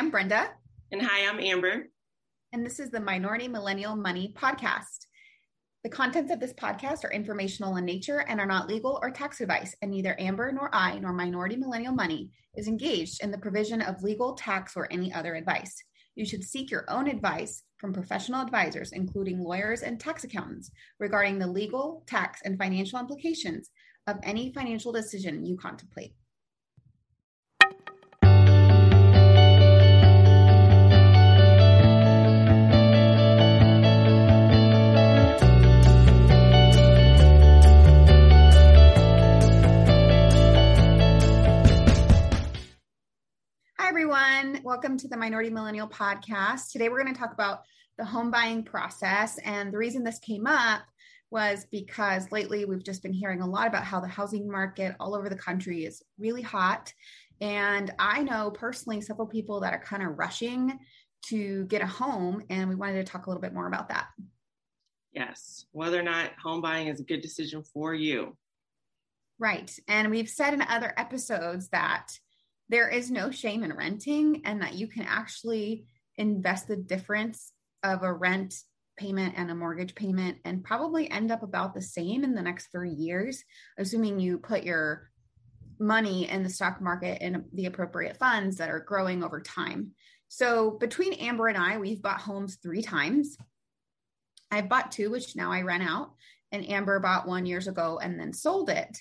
I'm Brenda. And hi, I'm Amber. And this is the Minority Millennial Money Podcast. The contents of this podcast are informational in nature and are not legal or tax advice, and neither Amber nor I nor Minority Millennial Money is engaged in the provision of legal, tax, or any other advice. You should seek your own advice from professional advisors, including lawyers and tax accountants, regarding the legal, tax, and financial implications of any financial decision you contemplate. Everyone. Welcome to the Minority Millennial Podcast. Today, we're going to talk about the home buying process. And the reason this came up was because lately we've just been hearing a lot about how the housing market all over the country is really hot. And I know personally several people that are kind of rushing to get a home. And we wanted to talk a little bit more about that. Yes, whether or not home buying is a good decision for you. Right. And we've said in other episodes that there is no shame in renting and that you can actually invest the difference of a rent payment and a mortgage payment and probably end up about the same in the next three years, assuming you put your money in the stock market in the appropriate funds that are growing over time. So between Amber and I, we've bought homes three times. I've bought two, which now I rent out, and Amber bought one years ago and then sold it.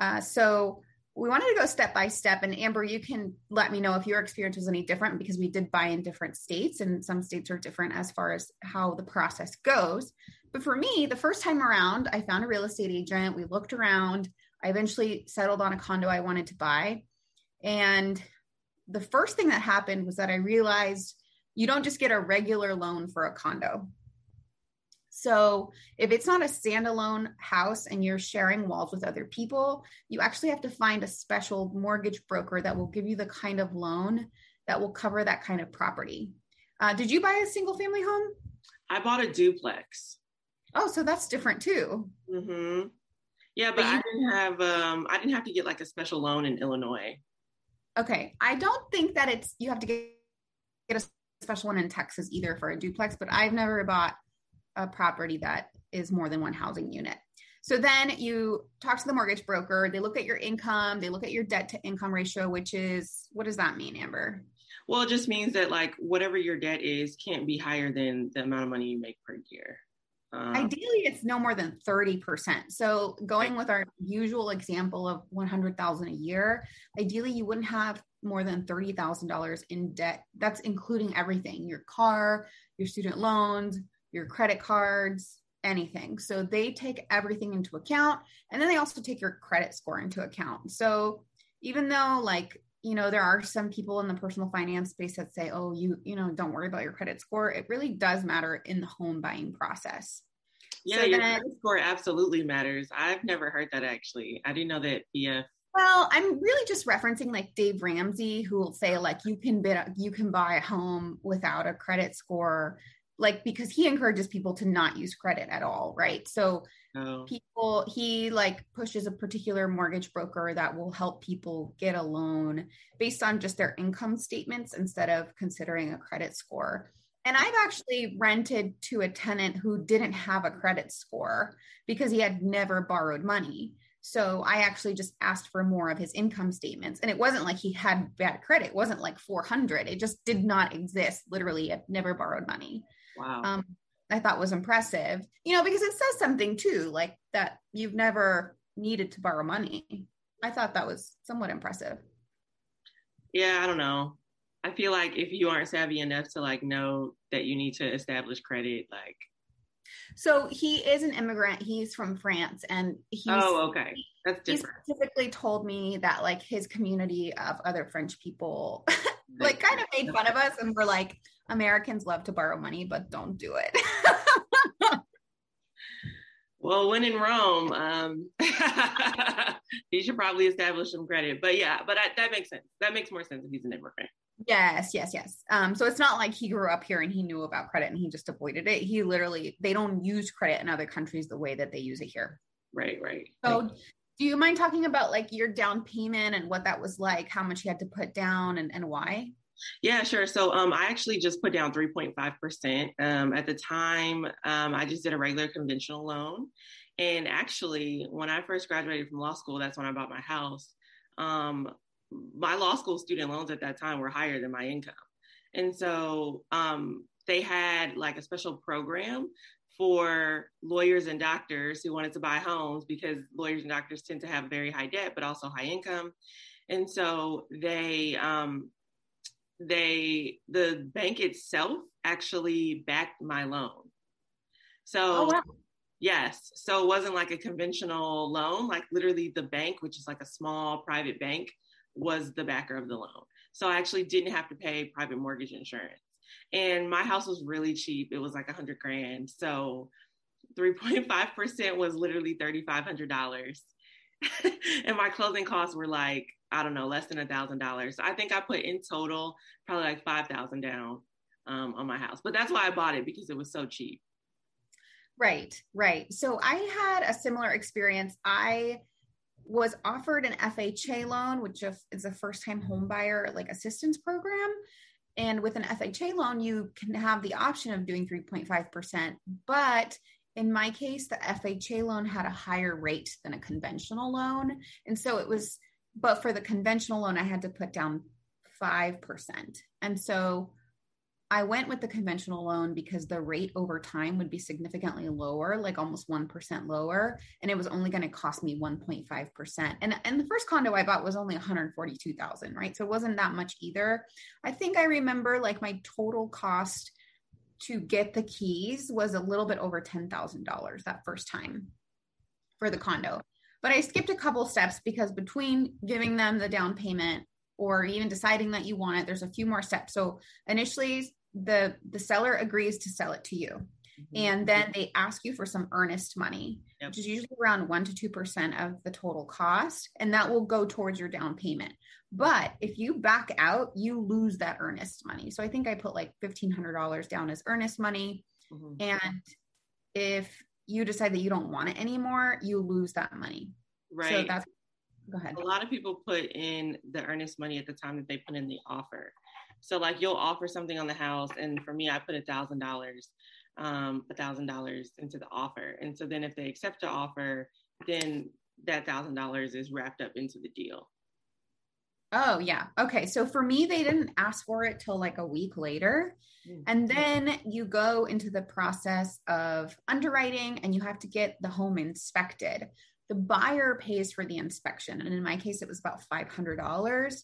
Uh, so we wanted to go step by step. And amber you can let me know if your experience was any different because we did buy in different states and some states are different as far as how the process goes. But for me the first time around i found a real estate agent. We looked around. I eventually settled on a condo i wanted to buy. And the first thing that happened was that i realized you don't just get a regular loan for a condo so if it's not a standalone house and you're sharing walls with other people, you actually have to find a special mortgage broker that will give you the kind of loan that will cover that kind of property. Uh, did you buy a single family home? I bought a duplex. Oh, so that's different too. Mm-hmm. Yeah, but, but you- I didn't have um I didn't have to get like a special loan in Illinois. Okay. I don't think that it's you have to get, get a special one in Texas either for a duplex, but I've never bought a property that is more than one housing unit. So then you talk to the mortgage broker, they look at your income, they look at your debt to income ratio, which is what does that mean, Amber? Well, it just means that like whatever your debt is can't be higher than the amount of money you make per year. Um, Ideally, it's no more than 30%. So going with our usual example of 100,000 a year, ideally you wouldn't have more than $30,000 in debt. That's including everything, your car, your student loans, your credit cards, anything. So they take everything into account. And then they also take your credit score into account. So even though, like, you know, there are some people in the personal finance space that say, oh, you, you know, don't worry about your credit score. It really does matter in the home buying process. Yeah, so your then, credit score absolutely matters. I've never heard that actually. I didn't know that PF well, I'm really just referencing like Dave Ramsey, who will say like you can bid, you can buy a home without a credit score like because he encourages people to not use credit at all right so oh. people he like pushes a particular mortgage broker that will help people get a loan based on just their income statements instead of considering a credit score and I've actually rented to a tenant who didn't have a credit score because he had never borrowed money. So I actually just asked for more of his income statements. And it wasn't like he had bad credit. It wasn't like 400. It just did not exist. Literally, had never borrowed money. Wow. Um, I thought was impressive, you know, because it says something too, like that you've never needed to borrow money. I thought that was somewhat impressive. Yeah, I don't know. I feel like if you aren't savvy enough to like know that you need to establish credit, like. So he is an immigrant. He's from France, and he's. Oh, okay. That's different. He specifically told me that like his community of other French people, like, kind of made fun of us, and were like, Americans love to borrow money, but don't do it. well, when in Rome, um, he should probably establish some credit. But yeah, but I, that makes sense. That makes more sense if he's an immigrant. Yes, yes, yes. Um, so it's not like he grew up here and he knew about credit and he just avoided it. He literally, they don't use credit in other countries the way that they use it here. Right, right. So, do you mind talking about like your down payment and what that was like, how much you had to put down and, and why? Yeah, sure. So um, I actually just put down 3.5%. Um, at the time, um, I just did a regular conventional loan. And actually, when I first graduated from law school, that's when I bought my house. Um, my law school student loans at that time were higher than my income. And so um, they had like a special program for lawyers and doctors who wanted to buy homes because lawyers and doctors tend to have very high debt, but also high income. And so they, um, they, the bank itself actually backed my loan. So, oh, wow. yes. So it wasn't like a conventional loan, like literally the bank, which is like a small private bank, was the backer of the loan. So I actually didn't have to pay private mortgage insurance. And my house was really cheap. It was like a hundred grand. So 3.5% was literally $3,500. and my closing costs were like, I don't know, less than a thousand dollars. I think I put in total probably like 5,000 down um, on my house, but that's why I bought it because it was so cheap. Right, right. So I had a similar experience. I was offered an FHA loan, which is a first time home buyer like assistance program. And with an FHA loan, you can have the option of doing 3.5%. But in my case, the FHA loan had a higher rate than a conventional loan. And so it was, but for the conventional loan, I had to put down 5%. And so I went with the conventional loan because the rate over time would be significantly lower, like almost 1% lower. And it was only going to cost me 1.5%. And, and the first condo I bought was only 142,000, right? So it wasn't that much either. I think I remember like my total cost to get the keys was a little bit over $10,000 that first time for the condo. But I skipped a couple steps because between giving them the down payment or even deciding that you want it, there's a few more steps. So initially the the seller agrees to sell it to you mm-hmm. and then they ask you for some earnest money yep. which is usually around 1 to 2% of the total cost and that will go towards your down payment but if you back out you lose that earnest money so i think i put like $1500 down as earnest money mm-hmm. and if you decide that you don't want it anymore you lose that money. Right. so that's go ahead. A lot of people put in the earnest money at the time that they put in the offer. So like you'll offer something on the house, and for me, I put a thousand dollars, um, a thousand dollars into the offer, and so then if they accept the offer, then that thousand dollars is wrapped up into the deal. Oh yeah. Okay. So for me, they didn't ask for it till like a week later. Mm-hmm. And then you go into the process of underwriting and you have to get the home inspected. The buyer pays for the inspection. And in my case, it was about $500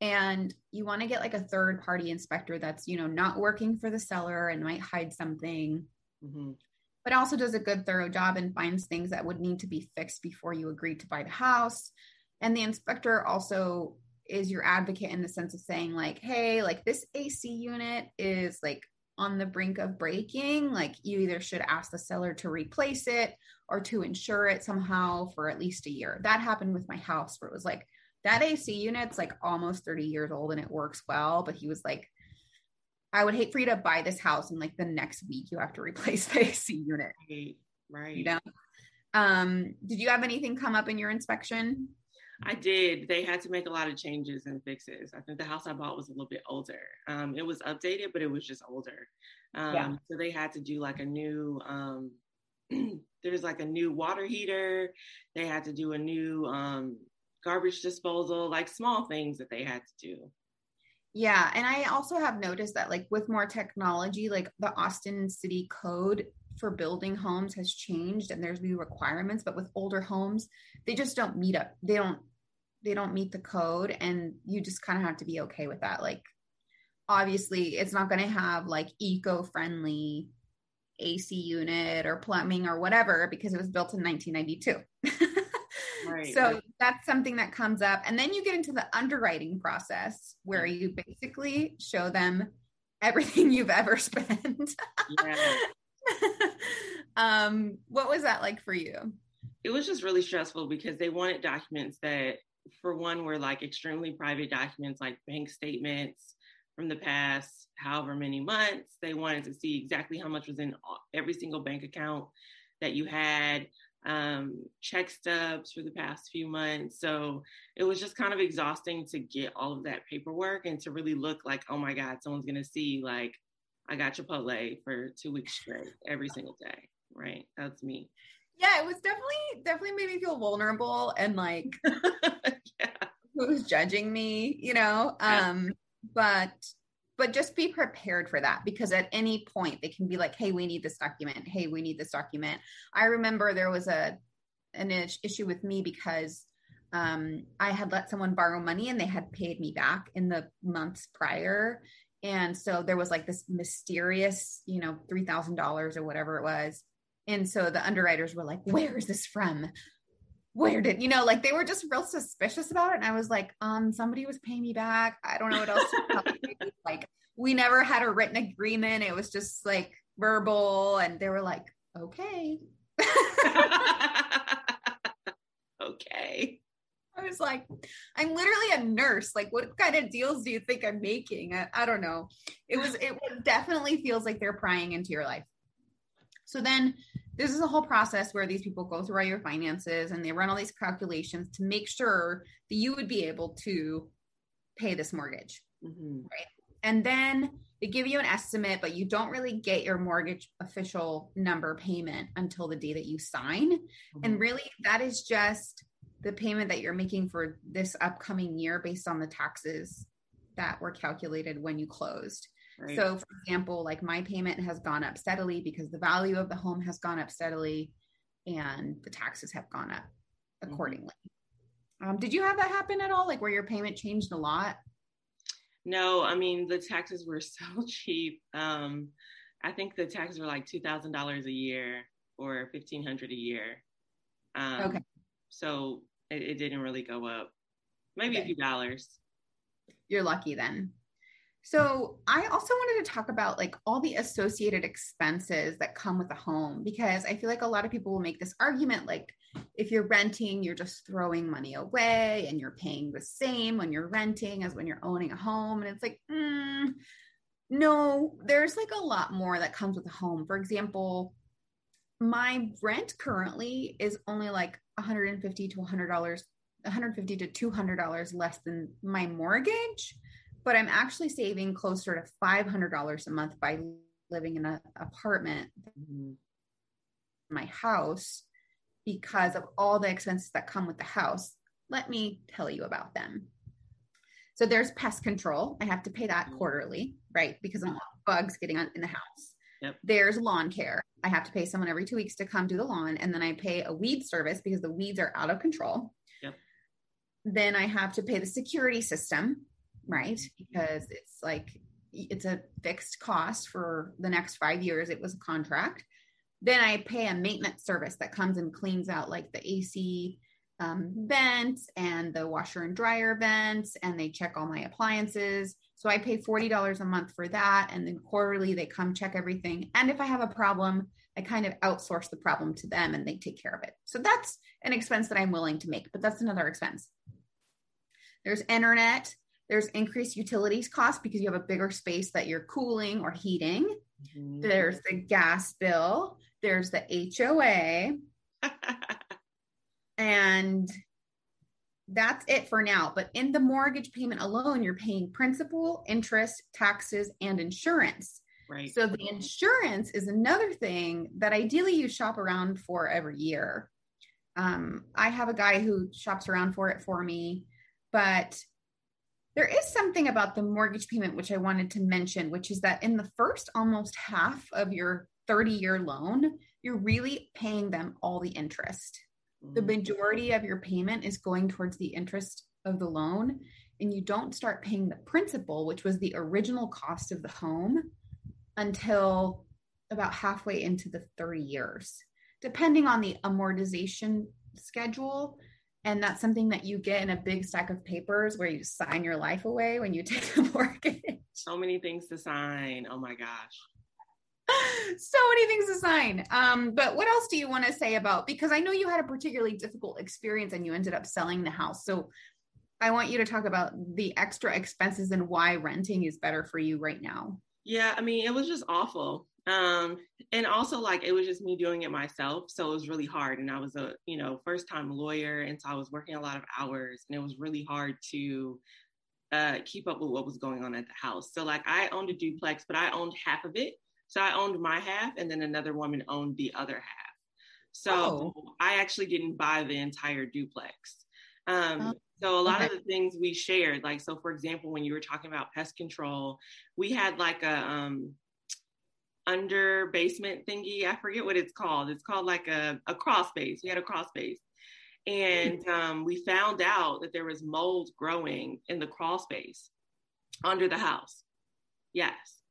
and you want to get like a third party inspector that's you know not working for the seller and might hide something mm-hmm. but also does a good thorough job and finds things that would need to be fixed before you agree to buy the house and the inspector also is your advocate in the sense of saying like hey like this ac unit is like on the brink of breaking like you either should ask the seller to replace it or to insure it somehow for at least a year that happened with my house where it was like that AC unit's like almost 30 years old and it works well. But he was like, I would hate for you to buy this house and like the next week you have to replace the AC unit. Right. Right. You know? Um, did you have anything come up in your inspection? I did. They had to make a lot of changes and fixes. I think the house I bought was a little bit older. Um, it was updated, but it was just older. Um, yeah. So they had to do like a new, um, there's like a new water heater. They had to do a new um, garbage disposal, like small things that they had to do. Yeah. And I also have noticed that, like, with more technology, like the Austin City Code for building homes has changed and there's new requirements. But with older homes, they just don't meet up. They don't, they don't meet the code. And you just kind of have to be okay with that. Like, obviously, it's not going to have like eco friendly AC unit or plumbing or whatever because it was built in 1992. Right, so right. that's something that comes up. And then you get into the underwriting process where you basically show them everything you've ever spent. Yeah. um, what was that like for you? It was just really stressful because they wanted documents that, for one, were like extremely private documents like bank statements from the past however many months. They wanted to see exactly how much was in every single bank account that you had um, check stubs for the past few months. So it was just kind of exhausting to get all of that paperwork and to really look like, oh my God, someone's going to see like I got Chipotle for two weeks straight every single day. Right. That's me. Yeah, it was definitely, definitely made me feel vulnerable and like, yeah. who's judging me, you know? Um, but but just be prepared for that because at any point they can be like hey we need this document hey we need this document i remember there was a an issue with me because um, i had let someone borrow money and they had paid me back in the months prior and so there was like this mysterious you know $3000 or whatever it was. And so the underwriters were like where is this from? Where did you know like they were just real suspicious about it. And i was like um somebody was paying me back. I don't know what else like we never had a written agreement. It was just like verbal. And they were like okay. Okay i was like i'm literally a nurse like what kind of deals do you think i'm making i, I don't know it was it definitely feels like they're prying into your life so then this is a whole process where these people go through all your finances and they run all these calculations to make sure that you would be able to pay this mortgage. Mm-hmm. Right. And then they give you an estimate, but you don't really get your mortgage official number payment until the day that you sign. Mm-hmm. And really, that is just the payment that you're making for this upcoming year based on the taxes that were calculated when you closed. Right. So, for example, like my payment has gone up steadily because the value of the home has gone up steadily and the taxes have gone up mm-hmm. accordingly. Mm-hmm. Um, did you have that happen at all? Like where your payment changed a lot? No, I mean, the taxes were so cheap. Um, I think the taxes were like $2,000 a year or 1500 a year. Um, okay. So it, it, didn't really go up. Maybe okay. a few dollars. You're lucky then. So I also wanted to talk about like all the associated expenses that come with a home because I feel like a lot of people will make this argument like if you're renting, you're just throwing money away and you're paying the same when you're renting as when you're owning a home. And it's like, mm, no, there's like a lot more that comes with a home. For example, my rent currently is only like 150 to 100 dollars 150 to 200 dollars less than my mortgage but I'm actually saving closer to $500 a month by living in an apartment, mm-hmm. my house, because of all the expenses that come with the house. Let me tell you about them. So there's pest control. I have to pay that mm-hmm. quarterly, right? Because of bugs getting in the house. Yep. There's lawn care. I have to pay someone every two weeks to come do the lawn. And then I pay a weed service because the weeds are out of control. Yep. Then I have to pay the security system right? Mm-hmm. Because it's like it's a fixed cost for the next five years. It was a contract. Then I pay a maintenance service that comes and cleans out like the AC um, vents and the washer and dryer vents, and they check all my appliances. So I pay $40 a month for that. And then quarterly, they come check everything. And if I have a problem, I kind of outsource the problem to them and they take care of it. So that's an expense that I'm willing to make, but that's another expense. There's internet there's increased utilities costs because you have a bigger space that you're cooling or heating. Mm-hmm. There's the gas bill. There's the HOA. and that's it for now. But in the mortgage payment alone, you're paying principal, interest, taxes, and insurance. Right. So the insurance is another thing that ideally you shop around for every year. Um, I have a guy who shops around for it for me, but there is something about the mortgage payment which I wanted to mention, which is that in the first almost half of your 30 year loan, you're really paying them all the interest. The mm-hmm. majority of your payment is going towards the interest of the loan, and you don't start paying the principal, which was the original cost of the home, until about halfway into the 30 years, depending on the amortization schedule and that's something that you get in a big stack of papers where you sign your life away when you take a mortgage. So many things to sign. Oh my gosh. so many things to sign. Um, but what else do you want to say about because I know you had a particularly difficult experience and you ended up selling the house. So I want you to talk about the extra expenses and why renting is better for you right now. Yeah, I mean, it was just awful. Um, and also like it was just me doing it myself. So it was really hard. And I was a, you know, first time lawyer. And so I was working a lot of hours and it was really hard to uh, keep up with what was going on at the house. So like I owned a duplex, but I owned half of it. So I owned my half and then another woman owned the other half. So oh. I actually didn't buy the entire duplex. Um, oh. So a lot okay. of the things we shared, like so, for example, when you were talking about pest control, we had like a um, under basement thingy. I forget what it's called. It's called like a, a crawl space. We had a crawl space. And um, we found out that there was mold growing in the crawl space under the house. Yes.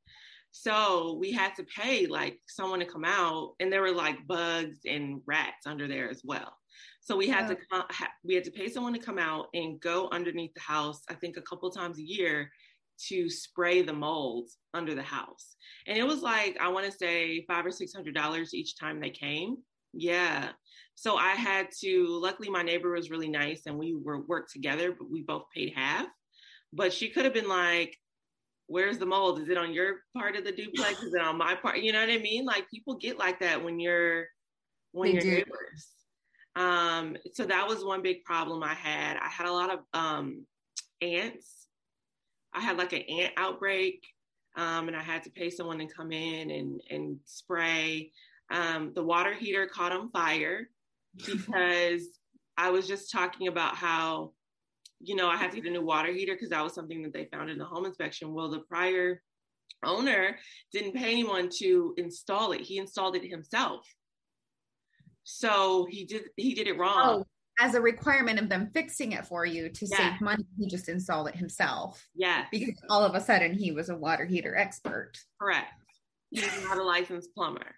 So we had to pay like someone to come out, and there were like bugs and rats under there as well. So we had yeah. to we had to pay someone to come out and go underneath the house. I think a couple times a year to spray the molds under the house, and it was like I want to say five or six hundred dollars each time they came. Yeah. So I had to. Luckily, my neighbor was really nice, and we were worked together, but we both paid half. But she could have been like, where's the mold? Is it on your part of the duplex? Is it on my part? You know what I mean? Like people get like that when you're when they you're do. neighbors. Um, so that was one big problem I had. I had a lot of um, ants. I had like an ant outbreak, um, and I had to pay someone to come in and and spray. Um, the water heater caught on fire because I was just talking about how, you know, I had to mm-hmm. get a new water heater because that was something that they found in the home inspection. Well, the prior owner didn't pay anyone to install it. He installed it himself. So he did he did it wrong. Oh, as a requirement of them fixing it for you to yeah. save money, he just installed it himself. Yeah. Because all of a sudden he was a water heater expert. Correct. He's not a licensed plumber.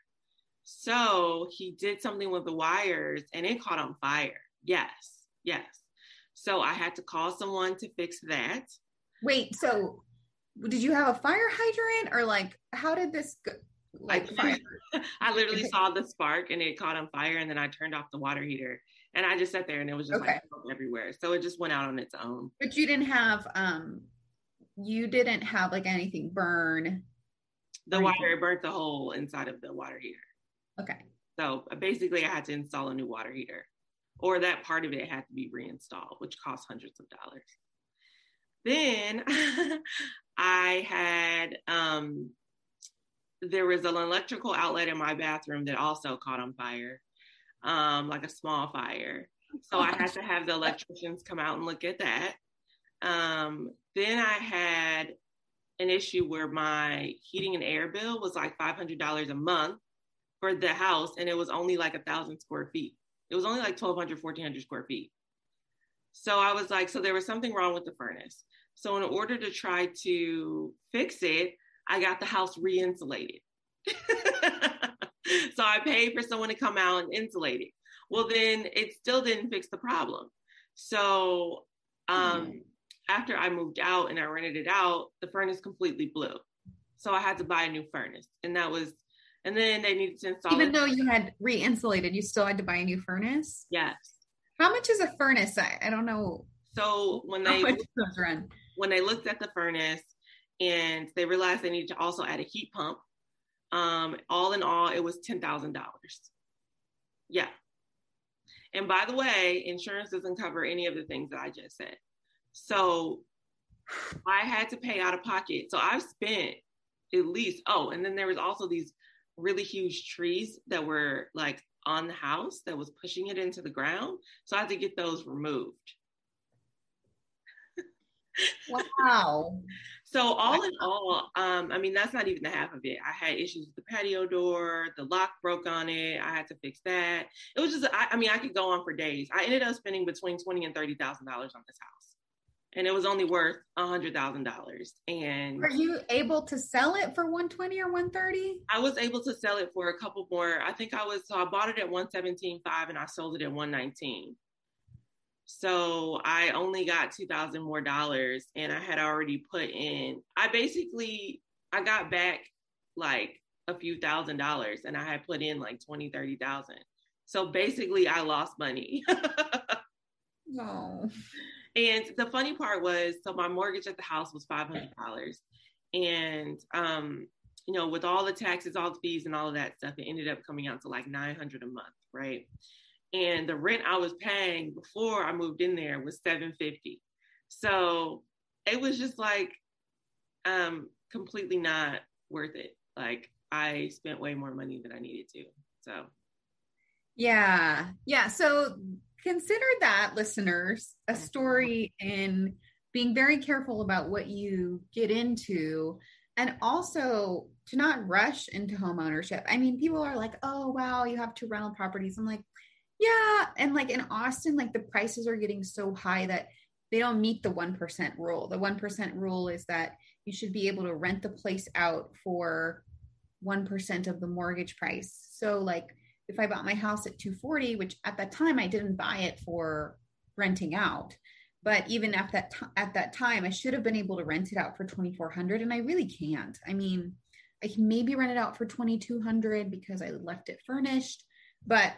So he did something with the wires and it caught on fire. Yes. Yes. So I had to call someone to fix that. Wait, so did you have a fire hydrant or like how did this go? like fire. I literally saw the spark and it caught on fire, and then I turned off the water heater, and I just sat there, and it was just okay. like everywhere. So it just went out on its own. But you didn't have, um, you didn't have like anything burn. The water burnt the hole inside of the water heater. Okay. So basically, I had to install a new water heater, or that part of it had to be reinstalled, which cost hundreds of dollars. Then I had um, there was an electrical outlet in my bathroom that also caught on fire, um, like a small fire. So I had to have the electricians come out and look at that. Um, then I had an issue where my heating and air bill was like $500 a month for the house, and it was only like a thousand square feet. It was only like 1,200, 1,400 square feet. So I was like, so there was something wrong with the furnace. So in order to try to fix it, I got the house re-insulated. so I paid for someone to come out and insulate it. Well, then it still didn't fix the problem. So um, mm. after I moved out and I rented it out, the furnace completely blew. So I had to buy a new furnace, and that was. And then they needed to install. Even it. though you had re-insulated, you still had to buy a new furnace. Yes. How much is a furnace? I, I don't know. So when they when they looked at the furnace, and they realized they needed to also add a heat pump. Um, all in all, it was ten thousand dollars. Yeah. And by the way, insurance doesn't cover any of the things that I just said. So I had to pay out of pocket. So I've spent at least, oh, and then there was also these really huge trees that were like on the house that was pushing it into the ground. So I had to get those removed. Wow. So all in all, um, I mean that's not even the half of it. I had issues with the patio door, the lock broke on it. I had to fix that. It was just, I, I mean, I could go on for days. I ended up spending between twenty and thirty thousand dollars on this house, and it was only worth a hundred thousand dollars. And were you able to sell it for one twenty or one thirty? I was able to sell it for a couple more. I think I was so I bought it at one seventeen five, and I sold it at one nineteen. So I only got 2000 more dollars and I had already put in I basically I got back like a few thousand dollars and I had put in like 20 30,000. So basically I lost money. no. Oh. And the funny part was so my mortgage at the house was $500 and um you know, with all the taxes, all the fees, and all of that stuff, it ended up coming out to like 900 a month, right? And the rent I was paying before I moved in there was 750. So it was just like um, completely not worth it. Like I spent way more money than I needed to. So yeah. Yeah. So consider that listeners a mm-hmm. story in being very careful about what you get into and also to not rush into home ownership. I mean, people are like, oh, wow, you have two rental properties. I'm like, yeah. And like in Austin, like the prices are getting so high that they don't meet the 1% rule. The 1% rule is that you should be able to rent the place out for 1% of the mortgage price. So, like, if I bought my house at 240, which at that time I didn't buy it for renting out, but even at that t- at that time I should have been able to rent it out for 2400 and I really can't. I mean, I can maybe rent it out for 2200 because I left it furnished, but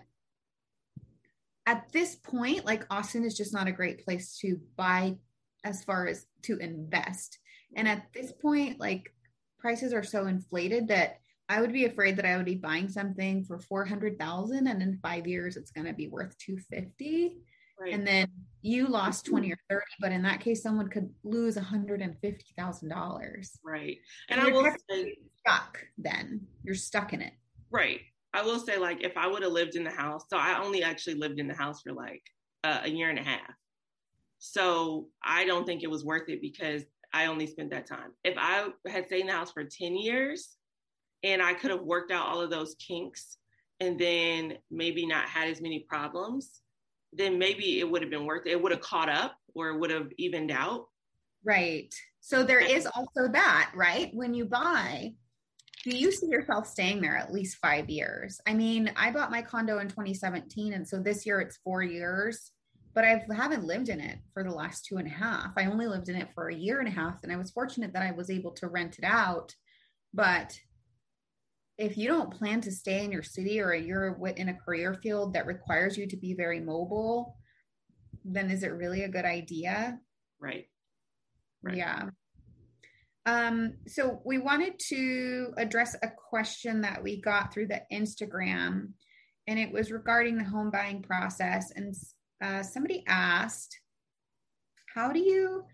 at this point like Austin is just not a great place to buy as far as to invest. And at this point like prices are so inflated that I would be afraid that I would be buying something for 400,000 and in 5 years it's going to be worth 250. Right. And then you lost 20 or 30, but in that case someone could lose $150,000. Right. And, and I will say stuck then. You're stuck in it. Right. I will say like if I would have lived in the house, so I only actually lived in the house for like uh, a year and a half. So I don't think it was worth it because I only spent that time. If I had stayed in the house for 10 years, and I could have worked out all of those kinks and then maybe not had as many problems, then maybe it would have been worth it. It would have caught up or would have evened out. Right. So there is also that, right? When you buy, do you see yourself staying there at least five years? I mean, I bought my condo in 2017, and so this year it's four years, but I haven't lived in it for the last two and a half. I only lived in it for a year and a half, and I was fortunate that I was able to rent it out. But if you don't plan to stay in your city or you're in a career field that requires you to be very mobile, then is it really a good idea? Right. right. Yeah. Um, so we wanted to address a question that we got through the Instagram, and it was regarding the home buying process. And uh, somebody asked, "How do you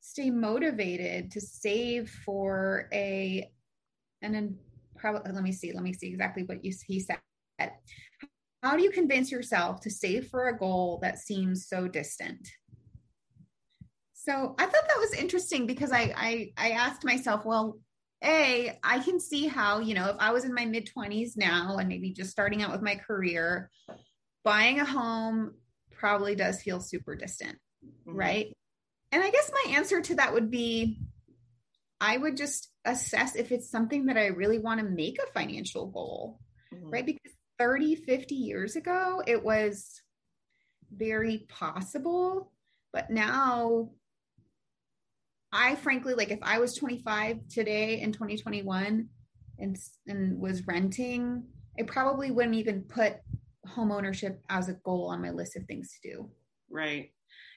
stay motivated to save for a an probably let me see let me see exactly what you he said. How do you convince yourself to save for a goal that seems so distant? So i thought that was interesting because i i, I asked myself well a i can see how you know if i was in my mid 20s now and maybe just starting out with my career buying a home probably does feel super distant mm-hmm. right? And i guess my answer to that would be I would just assess if it's something that I really want to make a financial goal, mm-hmm. right? Because 30, 50 years ago, it was very possible. But now, I frankly, like if I was 25 today in 2021 and, and was renting, I probably wouldn't even put home ownership as a goal on my list of things to do. Right.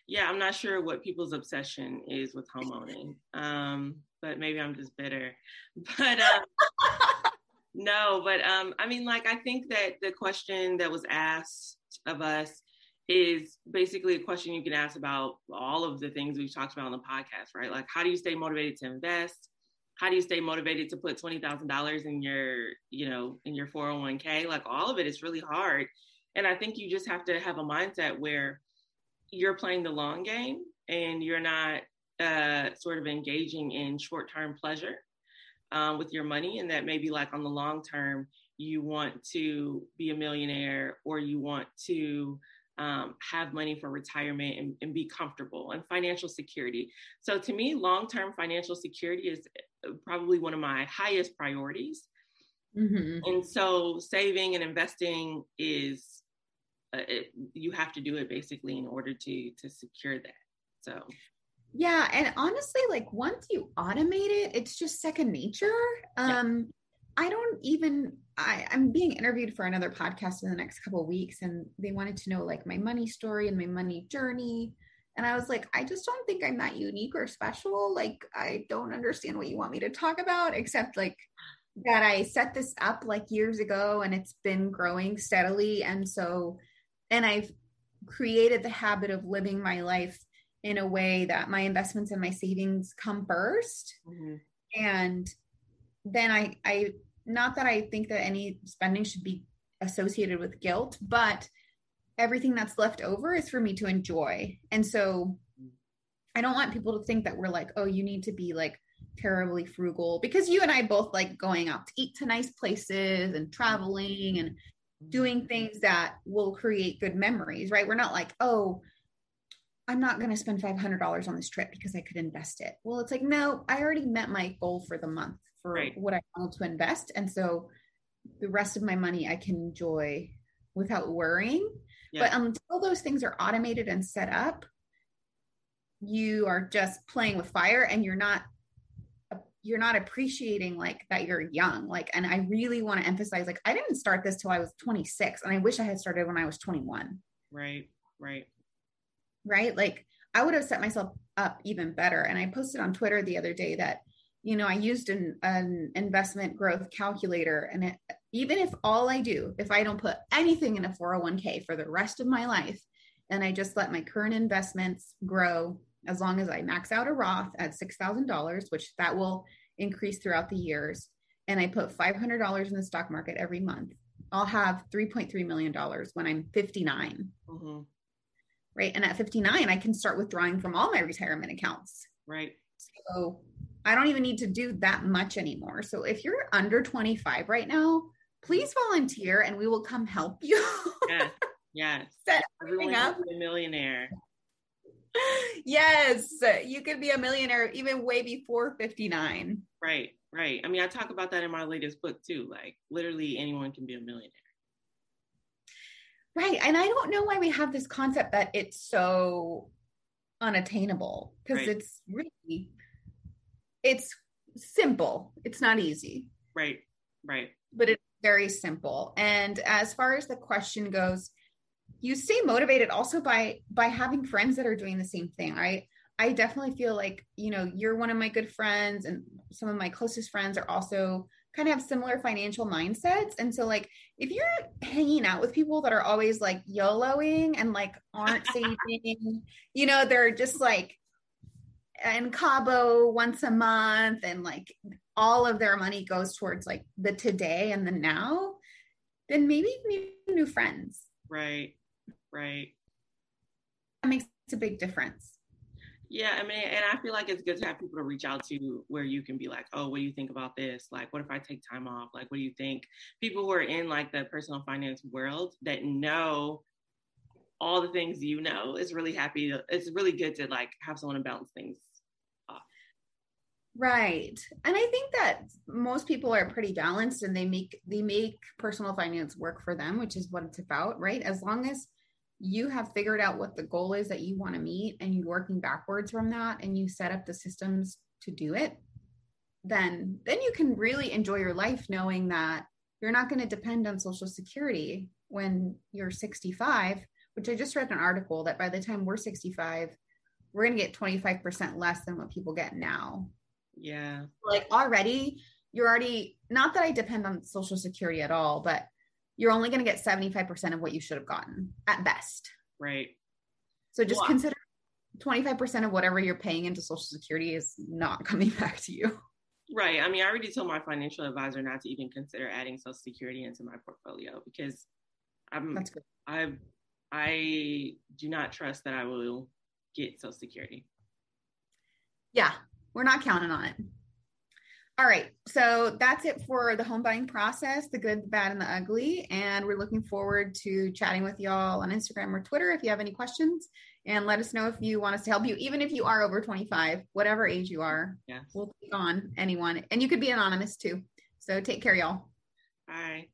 Yeah, I'm not sure what people's obsession is with home owning. Um, but maybe I'm just bitter. But um, no, but um, I mean, like, I think that the question that was asked of us is basically a question you can ask about all of the things we've talked about on the podcast, right? Like, how do you stay motivated to invest? How do you stay motivated to put twenty thousand dollars in your, you know, in your four hundred one k? Like, all of it is really hard, and I think you just have to have a mindset where you're playing the long game and you're not uh, sort of engaging in short term pleasure um, with your money, and that maybe like on the long term, you want to be a millionaire or you want to um, have money for retirement and, and, be comfortable and financial security. So, to me, long term financial security is uh, probably one of my highest priorities. Mm-hmm. And so, saving and investing is uh, it, you have to do it basically in order to to secure that. So, yeah, and honestly, like once you automate it, it's just second nature. Um, yeah. I don't even I, I'm being interviewed for another podcast in the next couple weeks, and they wanted to know like my money story and my money journey. And I was like, I just don't think I'm that unique or special. Like, I don't understand what you want me to talk about, except like that I set this up like years ago and it's been growing steadily. And so, and I've created the habit of living my life in a way that my investments and my savings come 1st mm-hmm. And then I, I, not that I think that any spending should be associated with guilt, but everything that's left over is for me to enjoy. And so I don't want people to think that we're like, oh, you need to be like terribly frugal because you and I both like going out to eat to nice places and traveling and doing things that will create good memories, right? We're not like, oh, I'm not going to spend $500 on this trip because I could invest it. Well, it's like, no, I already met my goal for the month for right. what I wanted to invest. And so the rest of my money I can enjoy without worrying. Yeah. But until those things are automated and set up, you are just playing with fire and you're not you're not appreciating like that you're young like and i really want to emphasize like i didn't start this till i was 26 and i wish i had started when i was 21 right right right like i would have set myself up even better and i posted on twitter the other day that you know i used an, an investment growth calculator and it, even if all i do if i don't put anything in a 401k for the rest of my life and i just let my current investments grow as long as I max out a Roth at $6,000, which that will increase throughout the years, and I put $500 in the stock market every month, I'll have $3.3 million when I'm 59. Mm-hmm. Right. And at 59, I can start withdrawing from all my retirement accounts. Right. So I don't even need to do that much anymore. So if you're under 25 right now, please volunteer and we will come help you. yes. Yes. Set everything up. a millionaire yes, you could be a millionaire even way before 59. Right, right. I mean, I talk about that in my latest book too. Like, literally, anyone can be a millionaire. Right. And I don't know why we have this concept that it's so unattainable because right. it's really, it's simple. It's not easy. Right, right. But it's very simple. And as far as the question goes, you stay motivated also by by having friends that are doing the same thing right i definitely feel like you know you're one of my good friends and some of my closest friends are also kind of have similar financial mindsets. And so like if you're hanging out with people that are always like yoloing and like aren't saving you know they're just like in cabo once a month and like all of their money goes towards like the today and the now then maybe new friends. Right. Right. That makes a big difference yeah i mean and i feel like it's good to have people to reach out to where you can be like oh what do you think about this? Like what if i take time off? Like what do you think? People who are in like the personal finance world that know all the things you know is really happy to, it's really good to like have someone to bounce things off. Right. And i think that most people are pretty balanced and they make they make personal finance work for them which is what it's about right? As long as you have figured out what the goal is that you want to meet and you're working backwards from that and you set up the systems to do it then then you can really enjoy your life knowing that you're not going to depend on social security when you're 65 which i just read an article that by the time we're 65 we're going to get 25% less than what people get now. Yeah. Like already you're already not that i depend on social security at all but you're only going to get 75% of what you should have gotten at best. Right. So just consider 25% of whatever you're paying into Social Security is not coming back to you. Right. I mean, I already told my financial advisor not to even consider adding Social Security into my portfolio because I'm That's good. I I do not trust that I will get Social Security. Yeah, we're not counting on it. All right. So that's it for the home buying process the good, the bad, and the ugly. And we're looking forward to chatting with y'all on Instagram or Twitter if you have any questions. And let us know if you want us to help you, even if you are over 25, whatever age you are. Yes. We'll take on anyone. And you could be anonymous too. So take care, y'all. Bye.